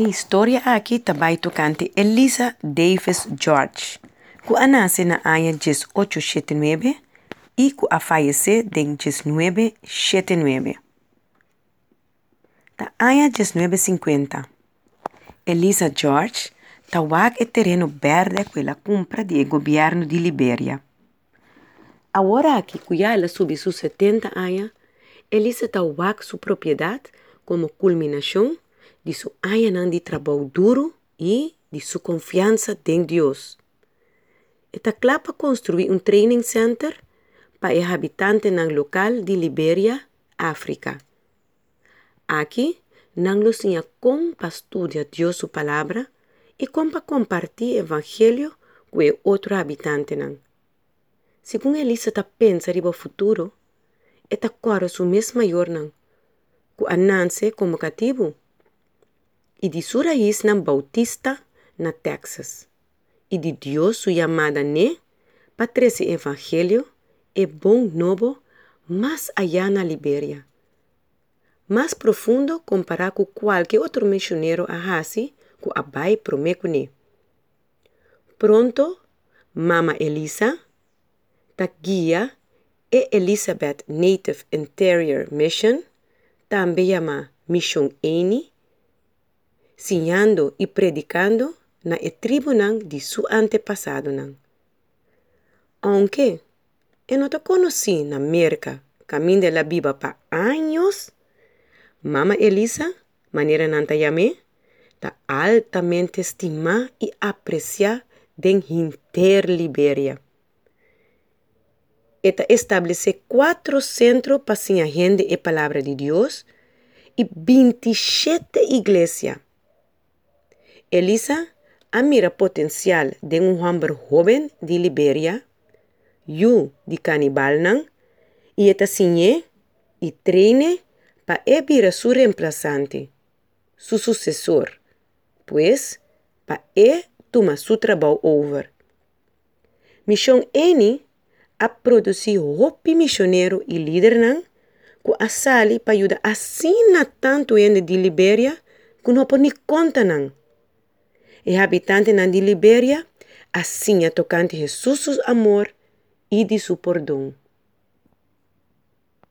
A história aqui também tocante Elisa Davis George, que nasce na ano 1879 e que a fallecer em 1979. Da ano 1950, Elisa George tawag o terreno verde pela compra do governo de Libéria. Agora que já ela sube seus 70 anos, Elisa tawag sua propriedade como culminação de seu ano de trabalho duro e de sua confiança em Deus. Esta clapa construir um training center para os habitantes no local de Libéria, África. Aqui, nang los tinha com para estudar Deus sua palavra e com para compartilhar o evangelho com outros habitantes. Segundo Elisa ta pensa riba futuro, esta cora su mês maior nang, ku ananse como cativo. E de sua na Bautista, na Texas. E de Deus sua chamada ne, para evangelho e bom novo mais allá na Libéria. Mais profundo comparado com qualquer outro missionário a Hasi, que abai promete. Pronto, Mama Elisa, ta guia e Elizabeth Native Interior Mission, também chama Mission Eni, ensinando e predicando na e tribo nang de su antepassado nang. Aunque eu não te conheci na América, caminho de la Bíblia para anos, Mama Elisa, maneira nanta yame, está altamente estimada e apreciada en Inter Libéria. Esta estabelece quatro centros para a gente e palavra de Deus e 27 igrejas. Elisa admira potencial de um homem jovem de Liberia, yu de Canibalnan, e etasinye e treine para ebira seu reemplaçante, seu sucessor, pois para e toma seu trabalho over. Misión Eni a produzir hopi missioneiro e líder nan, a sali para ajudar assim na tanto ende de Liberia, que não pode nem conta. E habitante nan de Libéria, assim a tocante Jesus amor e de su perdão.